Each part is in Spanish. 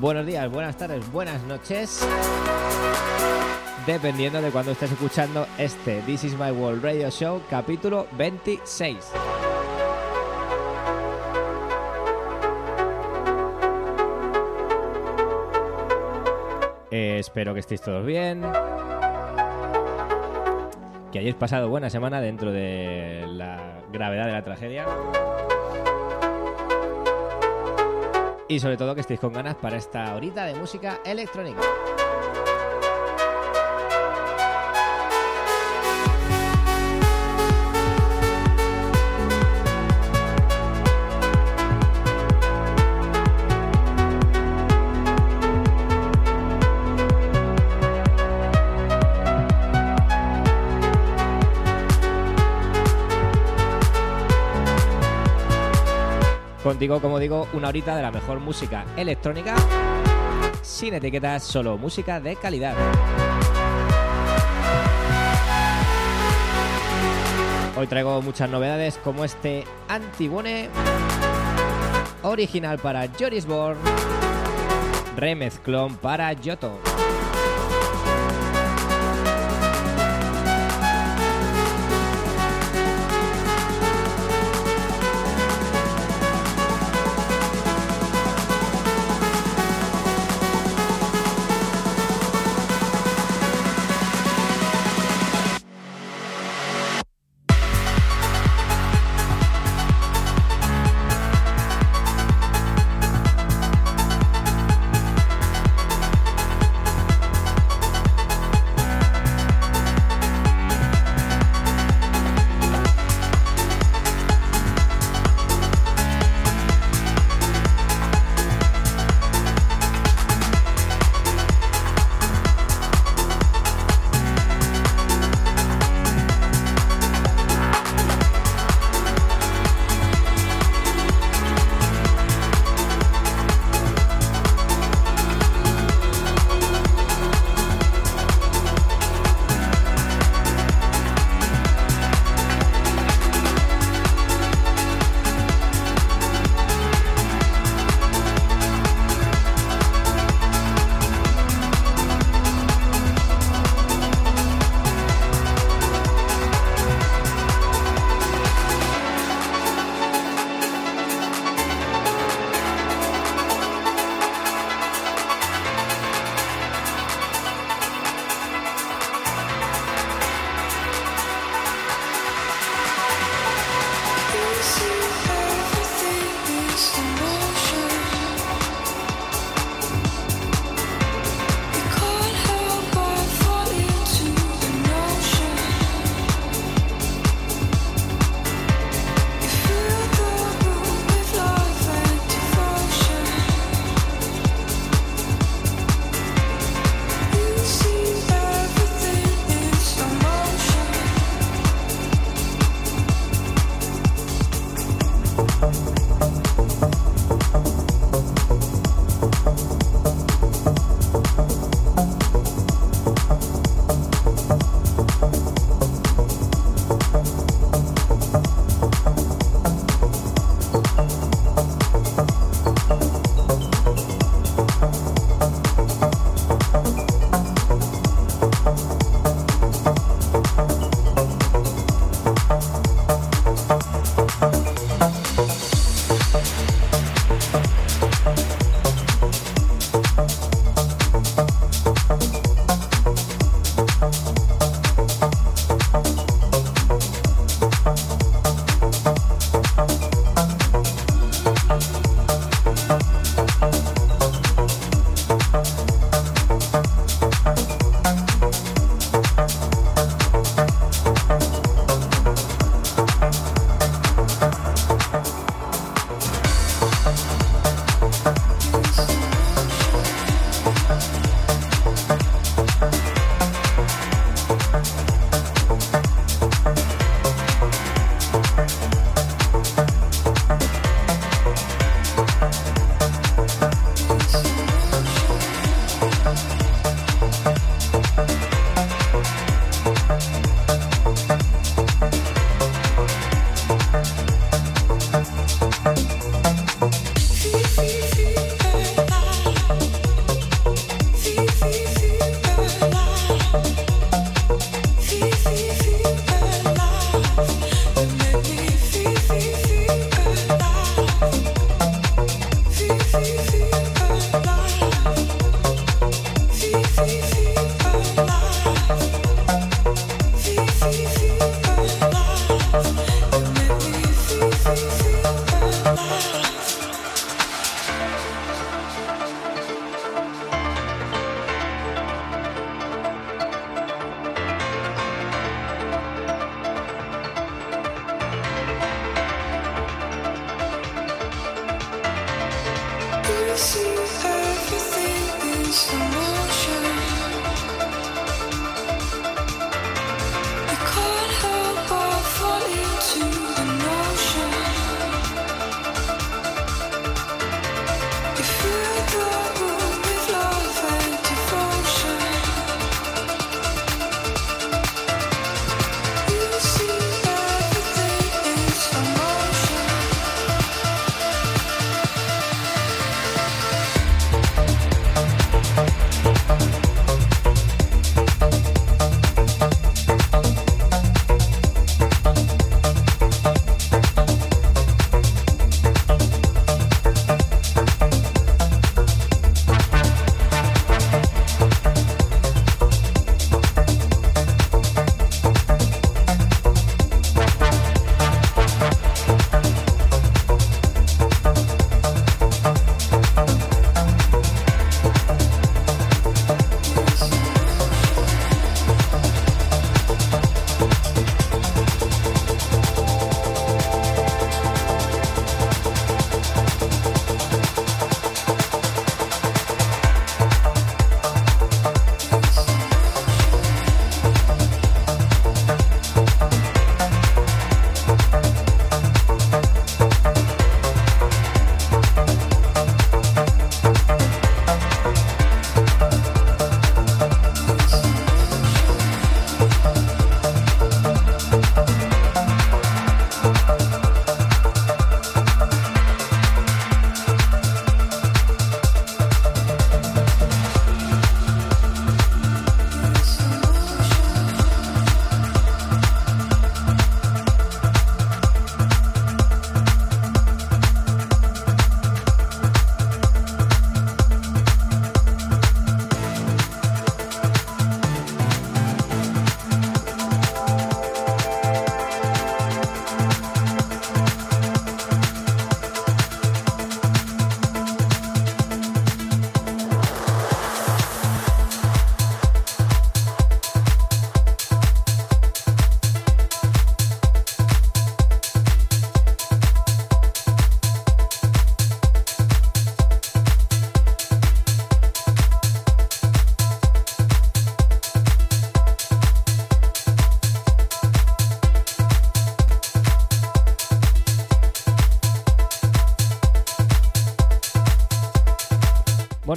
Buenos días, buenas tardes, buenas noches. Dependiendo de cuando estés escuchando este This is My World Radio Show, capítulo 26. Eh, espero que estéis todos bien. Que hayáis pasado buena semana dentro de gravedad de la tragedia. Y sobre todo que estéis con ganas para esta horita de música electrónica. Contigo, como digo, una horita de la mejor música electrónica, sin etiquetas, solo música de calidad. Hoy traigo muchas novedades como este Antibone, original para Joris Born, remezclón para Yoto. Thank you.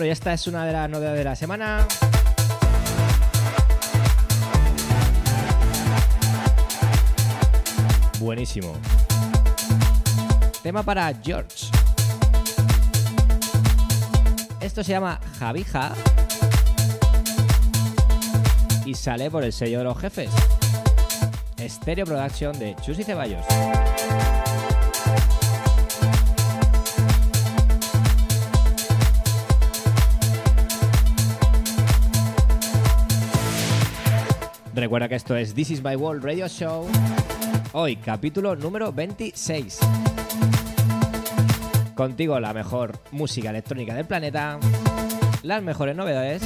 Y esta es una de las novedades de la semana. Buenísimo. Tema para George. Esto se llama Javija y sale por el sello de los jefes. Stereo Production de Chus y Ceballos. Recuerda que esto es This is my World Radio Show. Hoy, capítulo número 26. Contigo la mejor música electrónica del planeta, las mejores novedades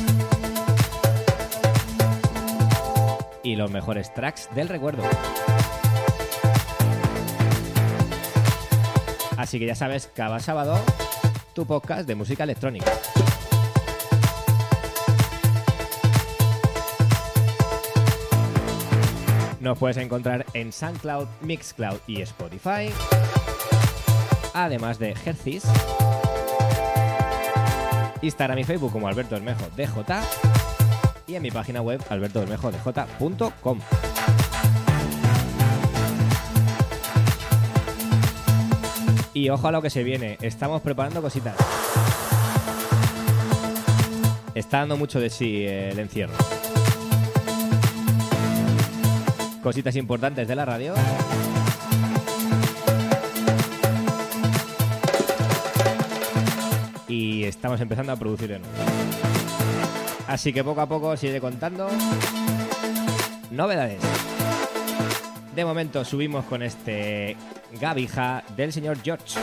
y los mejores tracks del recuerdo. Así que ya sabes, cada sábado tu podcast de música electrónica. Nos puedes encontrar en SoundCloud, Mixcloud y Spotify. Además de Hercis. Instagram y Facebook como Alberto Bermejo DJ y en mi página web albertobermejodj.com. Y ojo a lo que se viene, estamos preparando cositas. Está dando mucho de sí el encierro. Cositas importantes de la radio. Y estamos empezando a producir en Así que poco a poco os iré contando novedades. De momento subimos con este Gavija del señor George.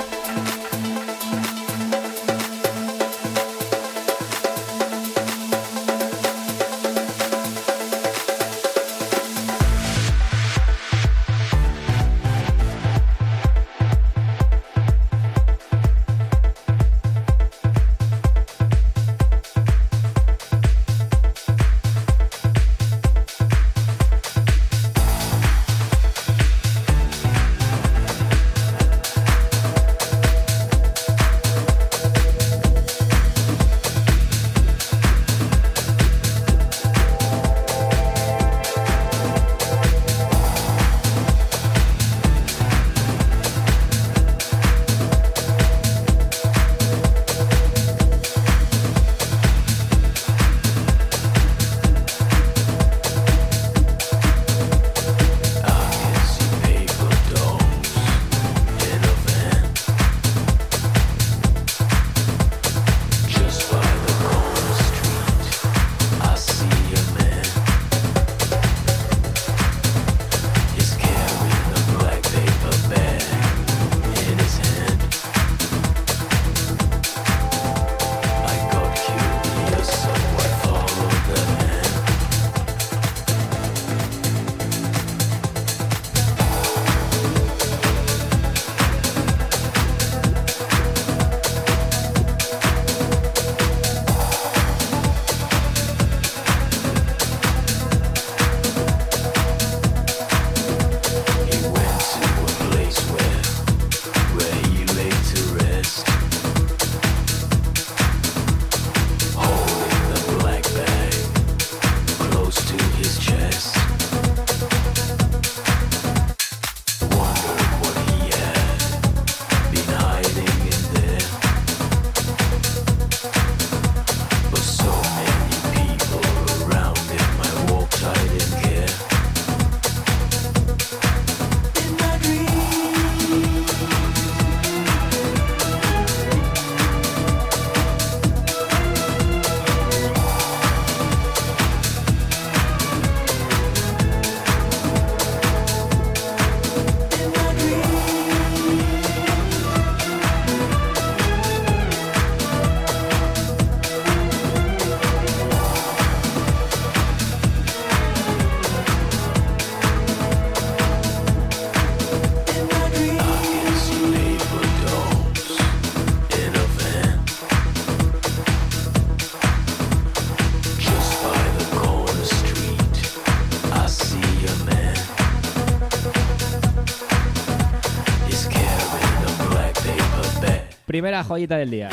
Primera joyita del día.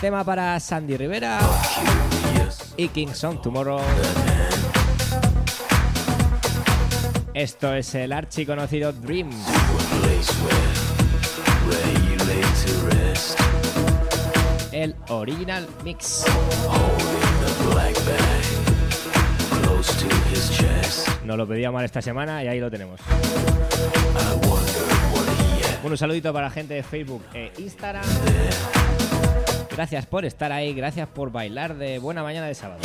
Tema para Sandy Rivera y Kingston Tomorrow. Esto es el archi conocido Dream. El original mix. Nos lo pedía mal esta semana y ahí lo tenemos. Un saludito para la gente de Facebook e Instagram. Gracias por estar ahí, gracias por bailar de buena mañana de sábado.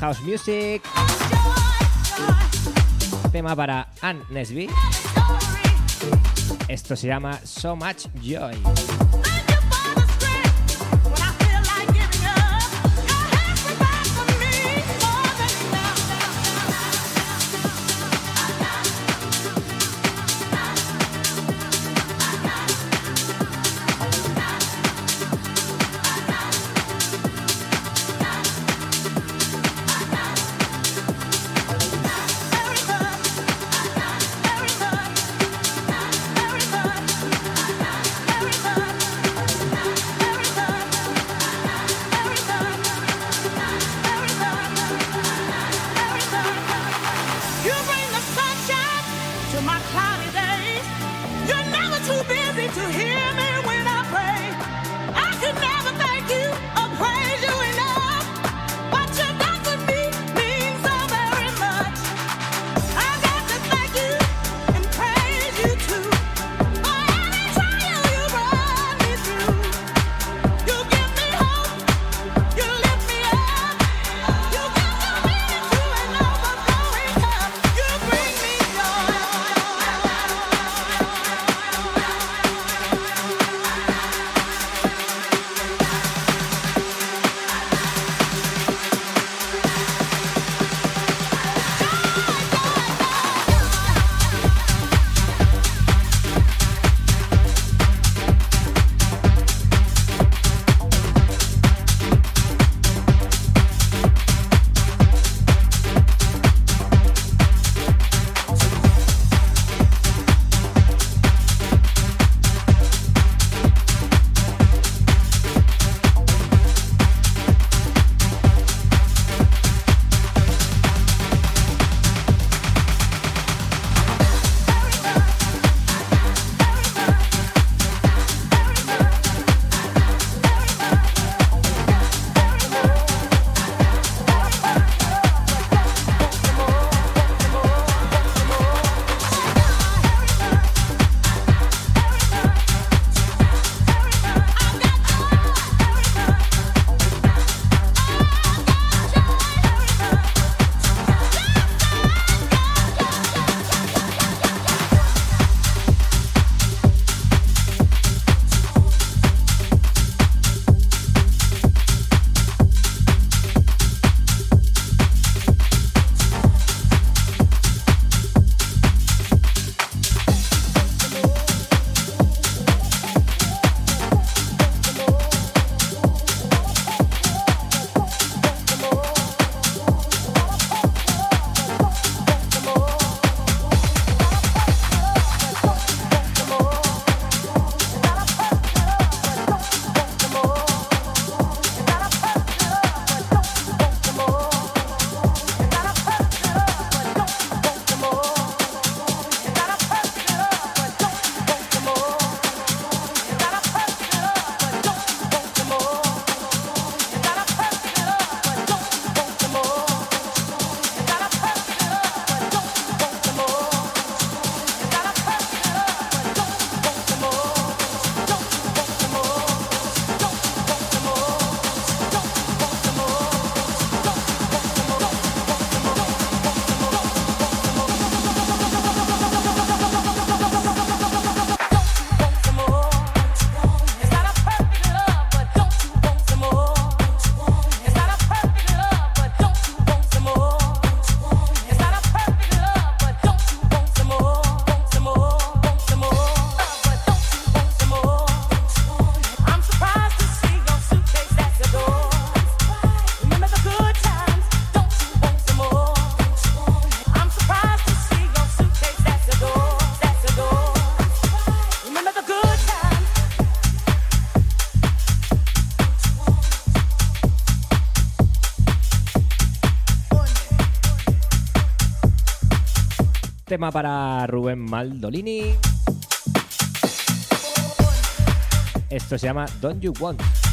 House Music. Tema para Anne Nesby. Esto se llama So Much Joy. Para Rubén Maldolini. Esto se llama Don't You Want.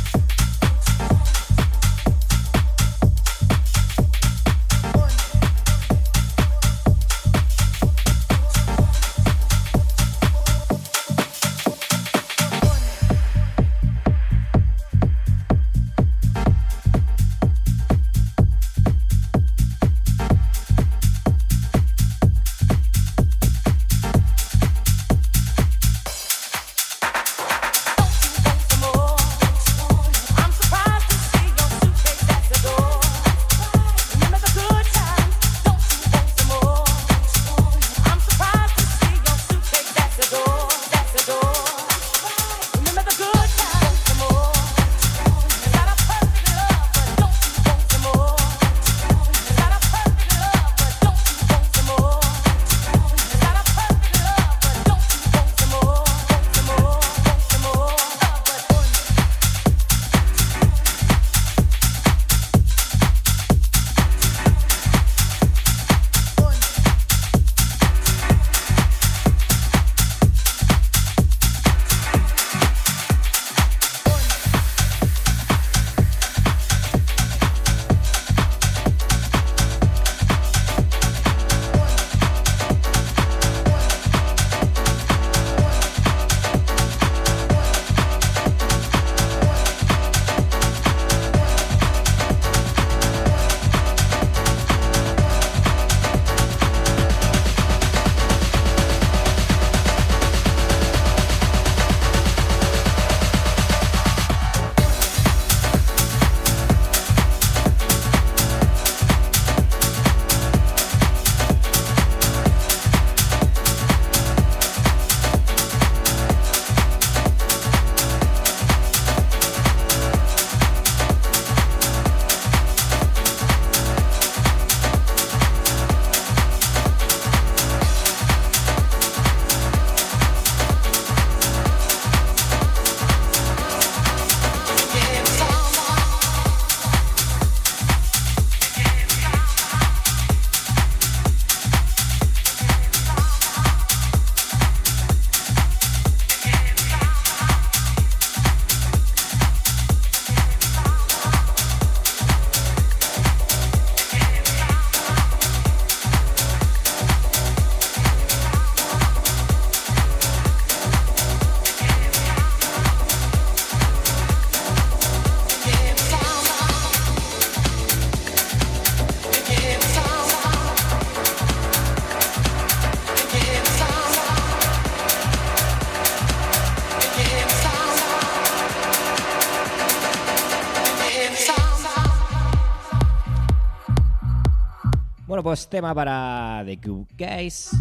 Pues tema para The Good Guys.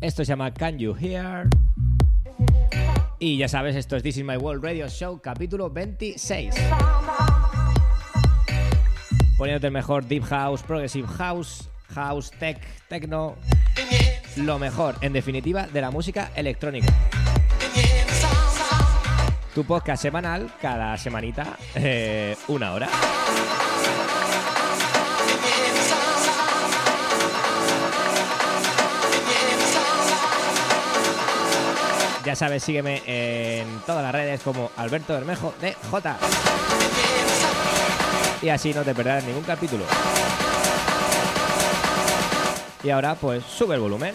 Esto se llama Can You Hear? Y ya sabes, esto es This Is My World Radio Show, capítulo 26. Poniéndote el mejor Deep House, Progressive House, House, Tech, Techno. Lo mejor, en definitiva, de la música electrónica. Tu podcast semanal, cada semanita, eh, una hora. Ya sabes, sígueme en todas las redes como Alberto Bermejo de J. Y así no te perderás ningún capítulo. Y ahora pues sube el volumen.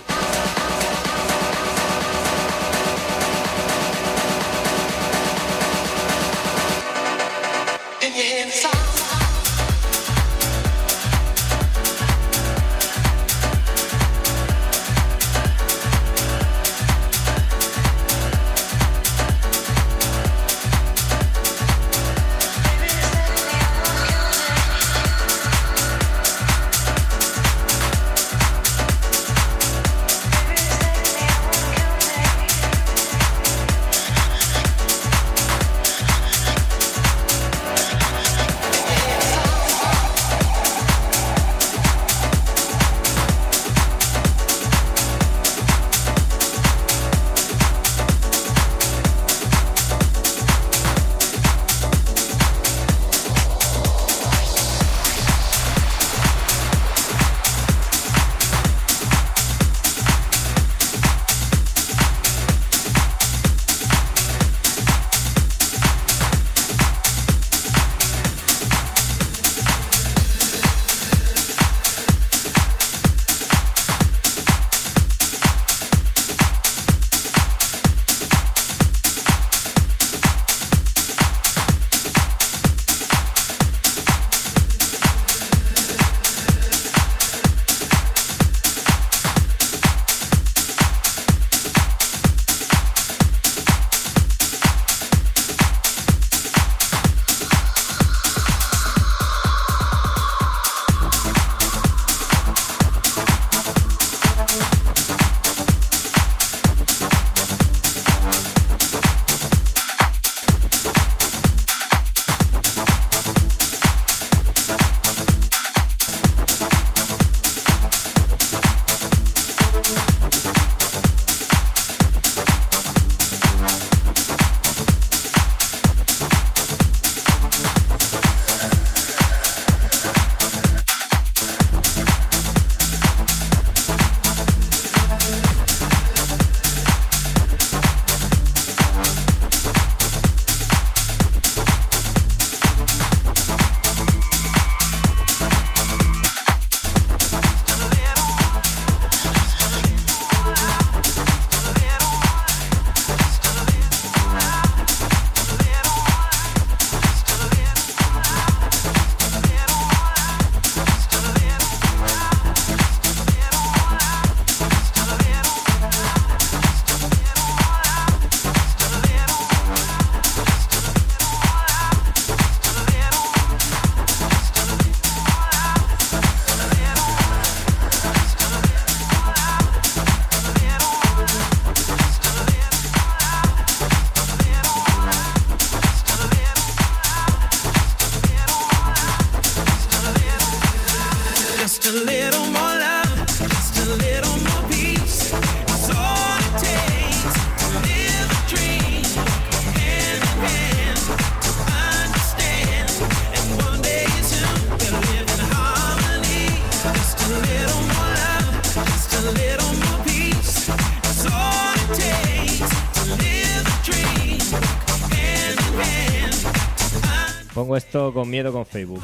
Miedo con Facebook.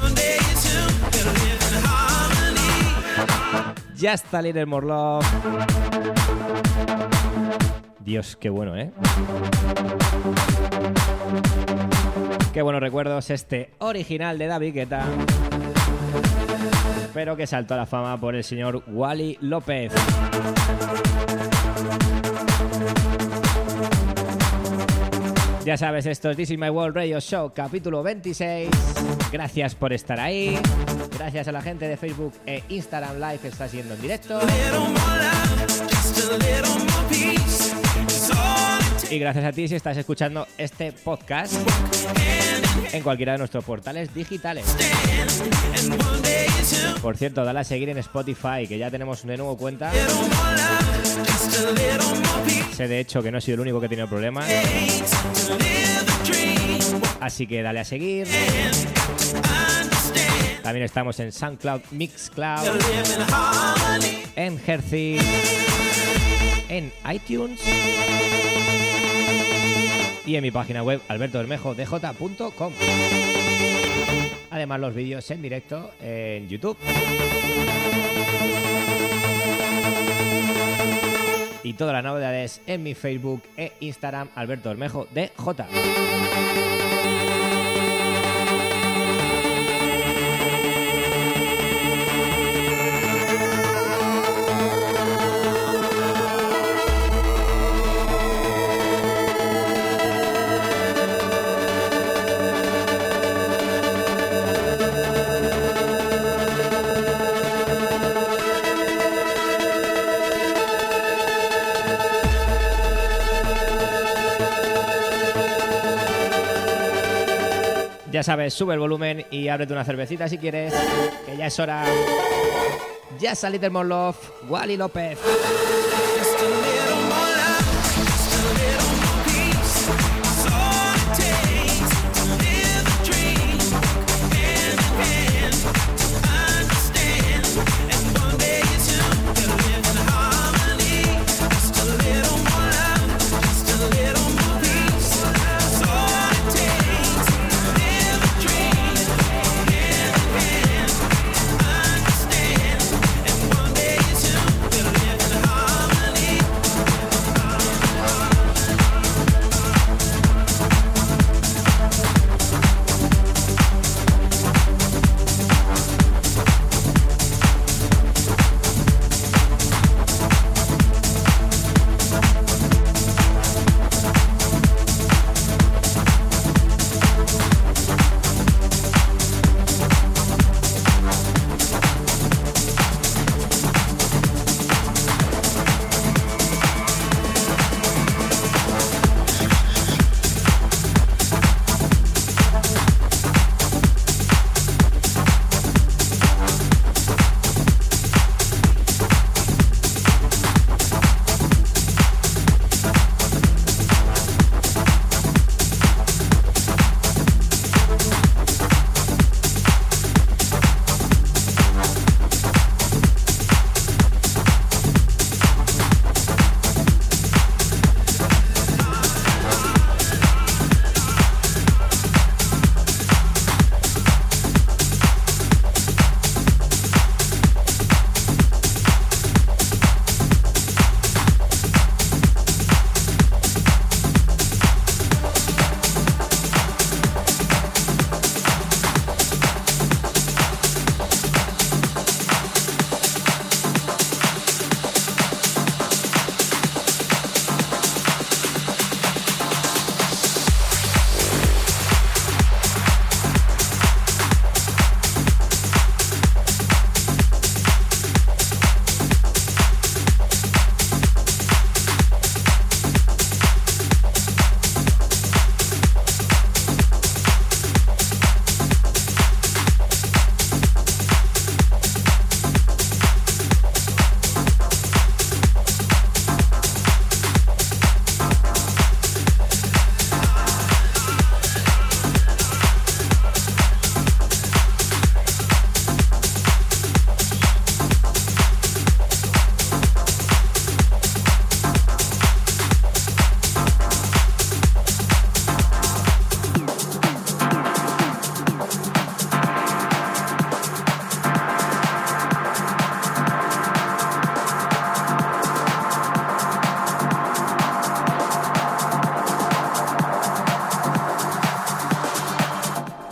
Ya está Little More Love. Dios, qué bueno, ¿eh? Qué buenos recuerdos este original de David Guetta. Pero que saltó a la fama por el señor Wally López. Ya sabes, esto es This is My World Radio Show, capítulo 26. Gracias por estar ahí. Gracias a la gente de Facebook e Instagram Live que está siguiendo en directo. Y gracias a ti si estás escuchando este podcast en cualquiera de nuestros portales digitales. Por cierto, dale a seguir en Spotify, que ya tenemos de nuevo cuenta. Sé de hecho que no he sido el único que ha tenido problemas. Así que dale a seguir. También estamos en SoundCloud, Mixcloud, en Hercy, en iTunes y en mi página web albertobermejodj.com. Además los vídeos en directo en YouTube. Y todas las novedades en mi Facebook e Instagram Alberto Bermejo DJ. Ya sabes, sube el volumen y ábrete una cervecita si quieres, que ya es hora. Ya salí del Morlov, Wally López.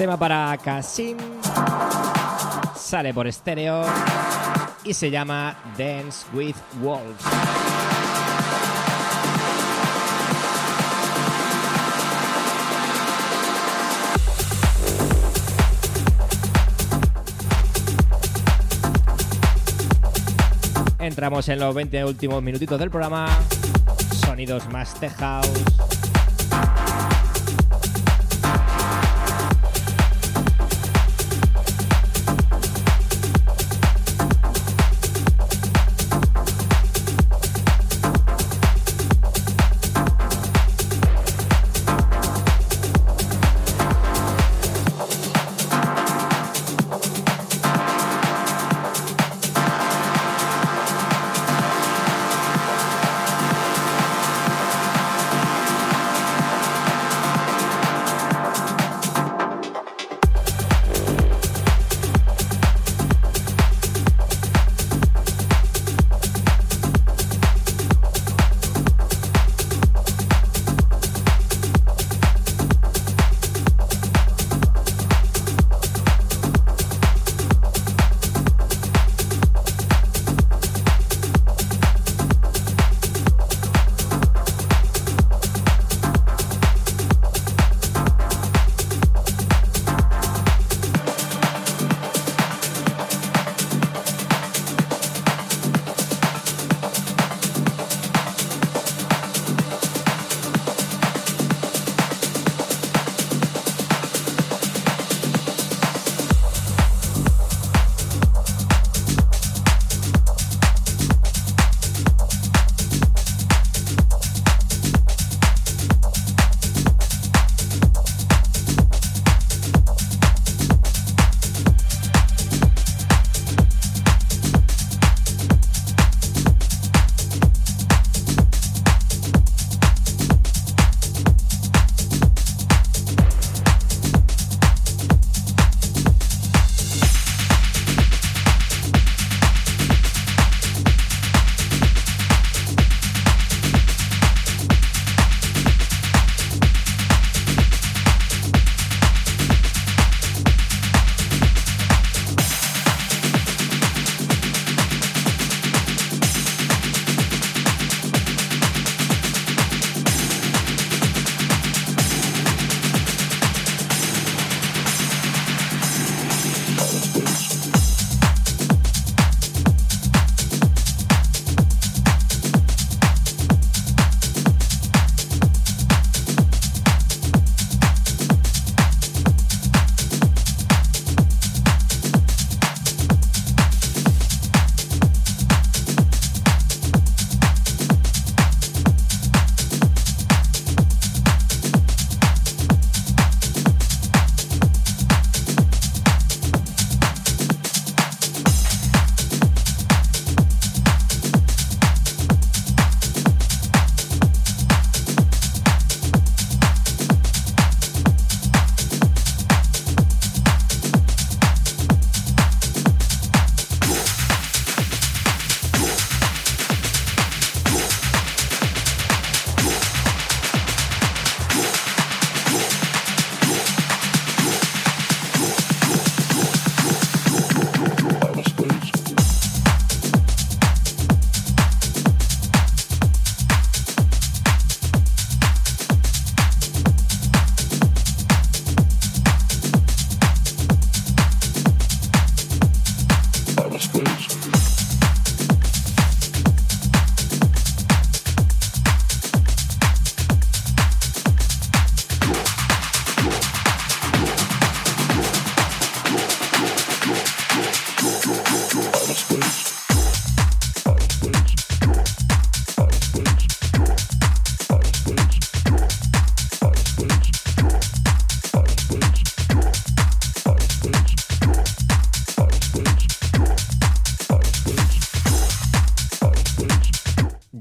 Tema para Kasim. Sale por estéreo y se llama Dance with Wolves. Entramos en los 20 últimos minutitos del programa. Sonidos más tech house.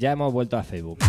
Ya hemos vuelto a Facebook.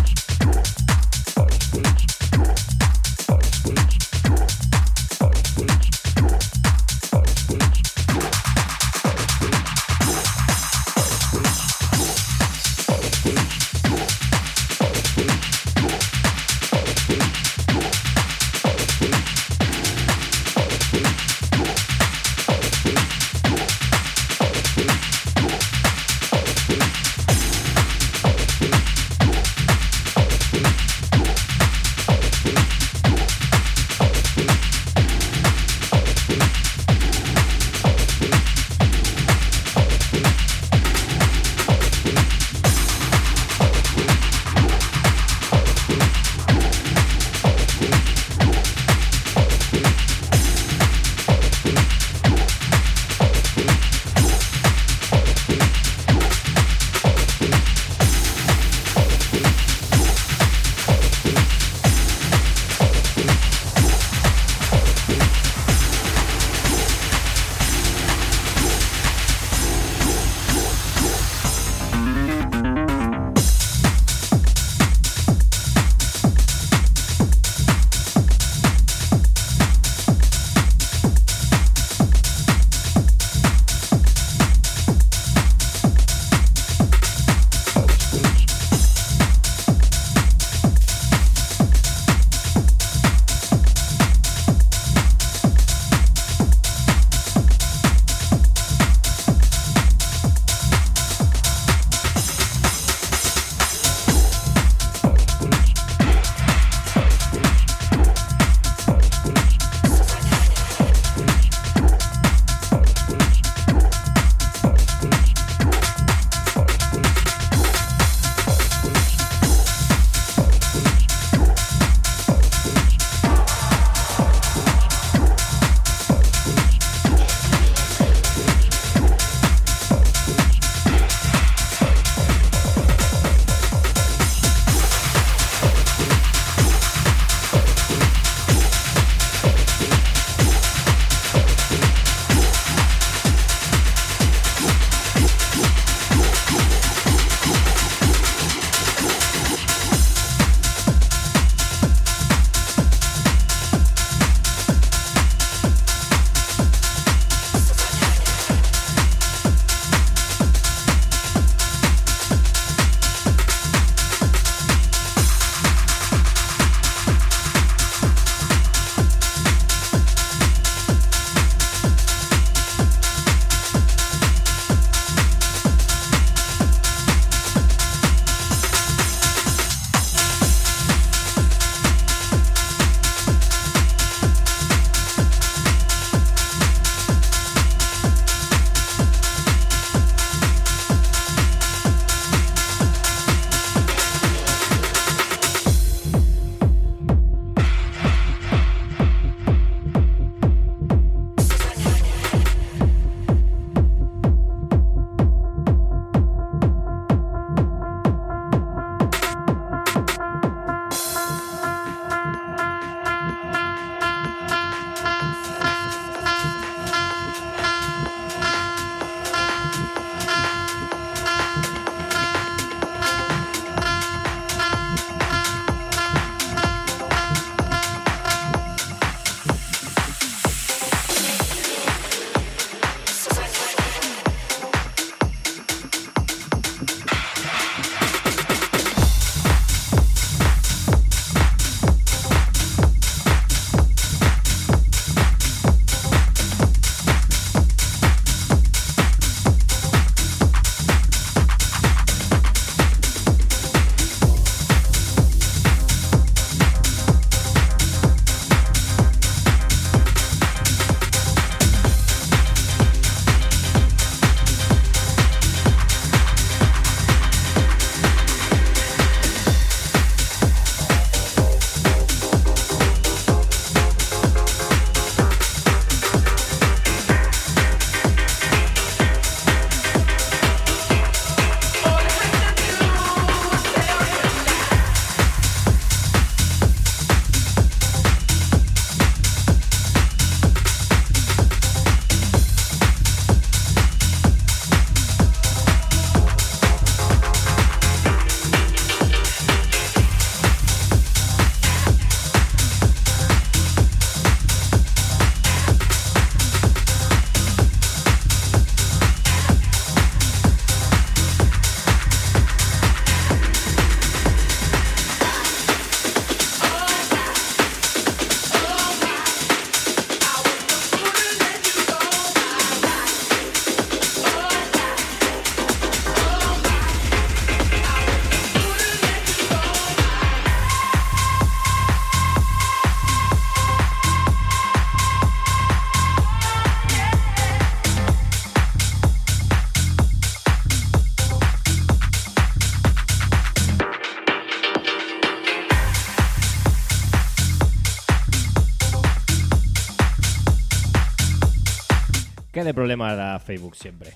De problemas da Facebook siempre?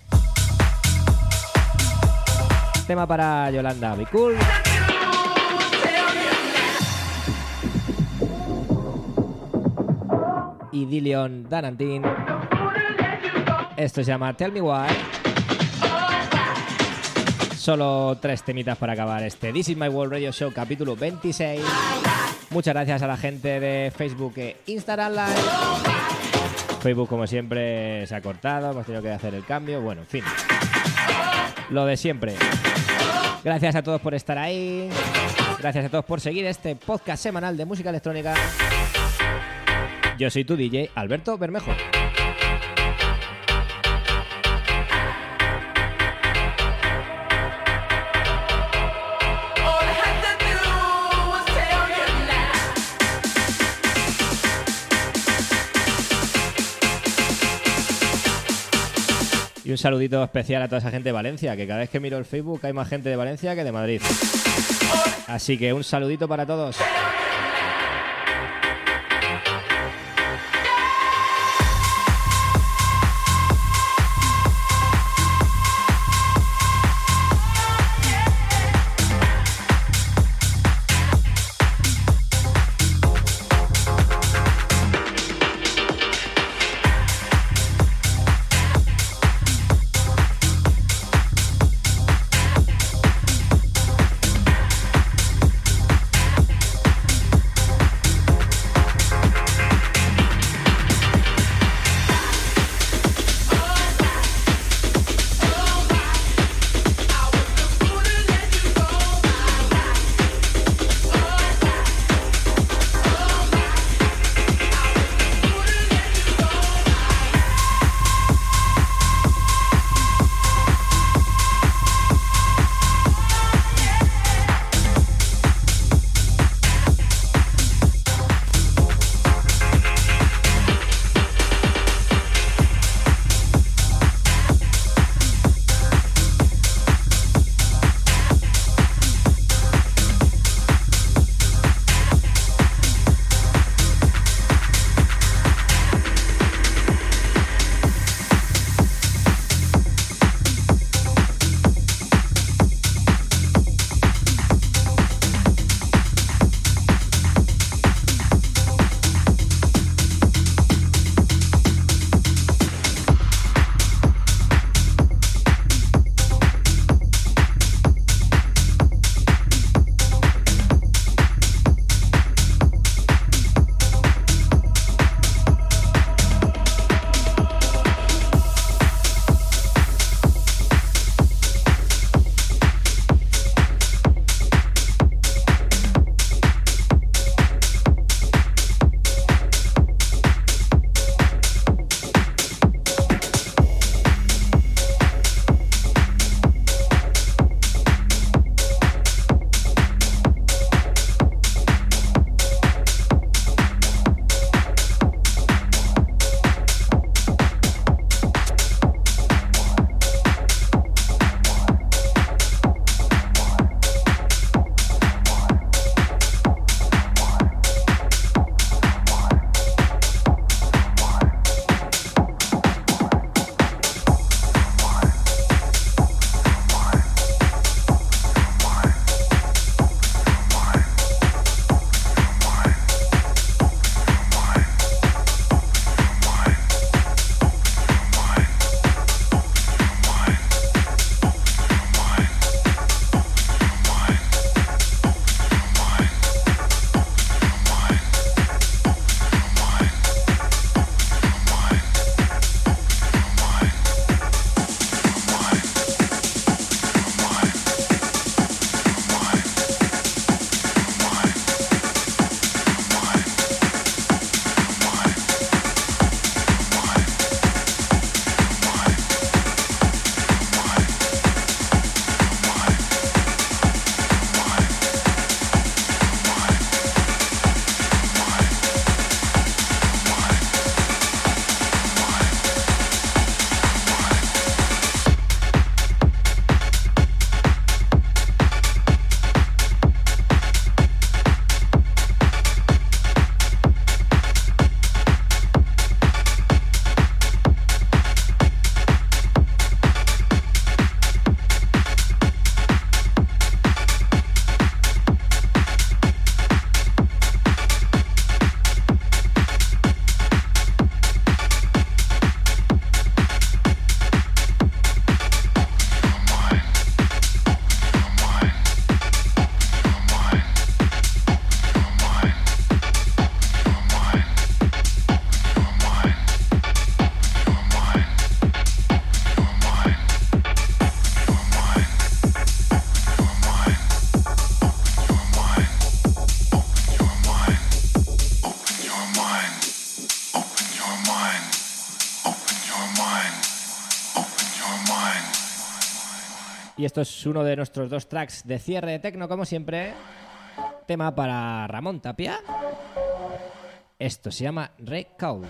Tema para Yolanda Be Cool. Y Dillion Danantin. Esto se llama Tell Me Why. Solo tres temitas para acabar este This is My World Radio Show capítulo 26. Muchas gracias a la gente de Facebook e Instagram. Facebook, como siempre, se ha cortado, hemos tenido que hacer el cambio. Bueno, en fin. Lo de siempre. Gracias a todos por estar ahí. Gracias a todos por seguir este podcast semanal de música electrónica. Yo soy tu DJ, Alberto Bermejo. Un saludito especial a toda esa gente de Valencia, que cada vez que miro el Facebook hay más gente de Valencia que de Madrid. Así que un saludito para todos. Esto es uno de nuestros dos tracks de cierre de tecno, como siempre. Tema para Ramón Tapia. Esto se llama Recall.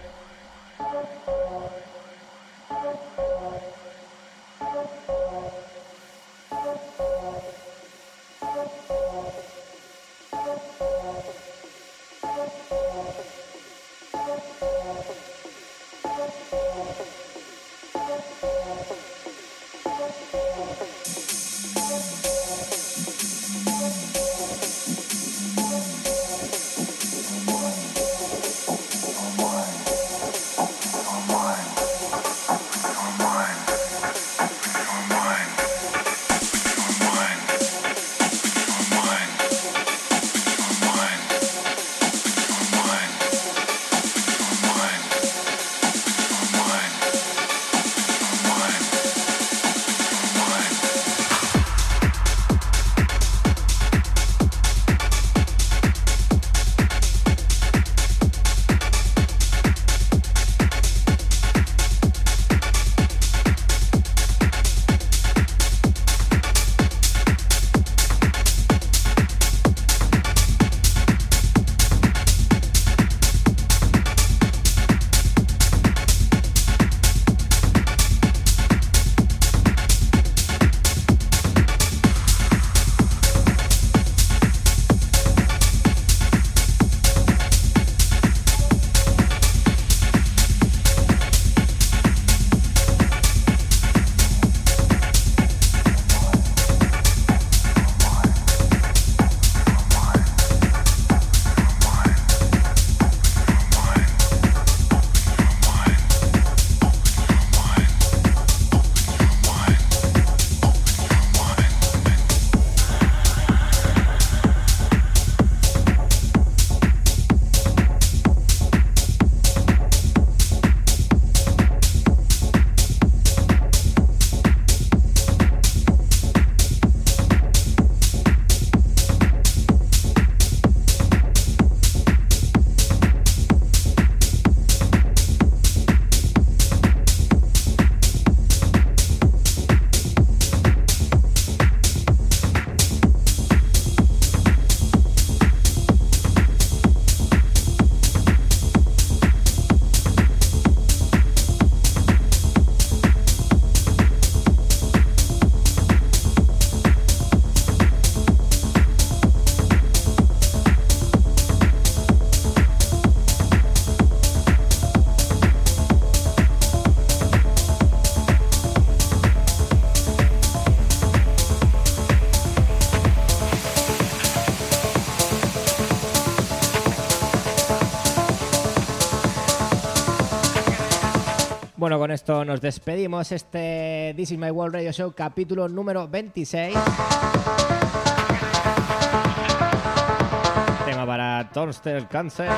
Con esto nos despedimos. Este This is My World Radio Show, capítulo número 26. Tema para Torster Cancer.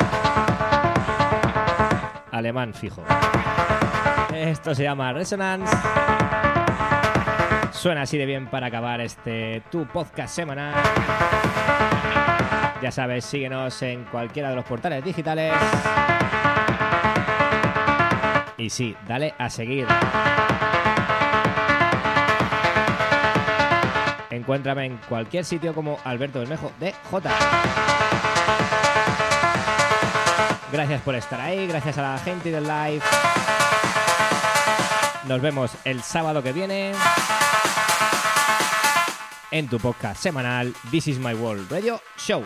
Alemán fijo. Esto se llama Resonance. Suena así de bien para acabar este tu podcast semanal. Ya sabes, síguenos en cualquiera de los portales digitales. Y sí, dale a seguir. Encuéntrame en cualquier sitio como Alberto Bermejo de J. Gracias por estar ahí, gracias a la gente del live. Nos vemos el sábado que viene en tu podcast semanal This is My World Radio Show.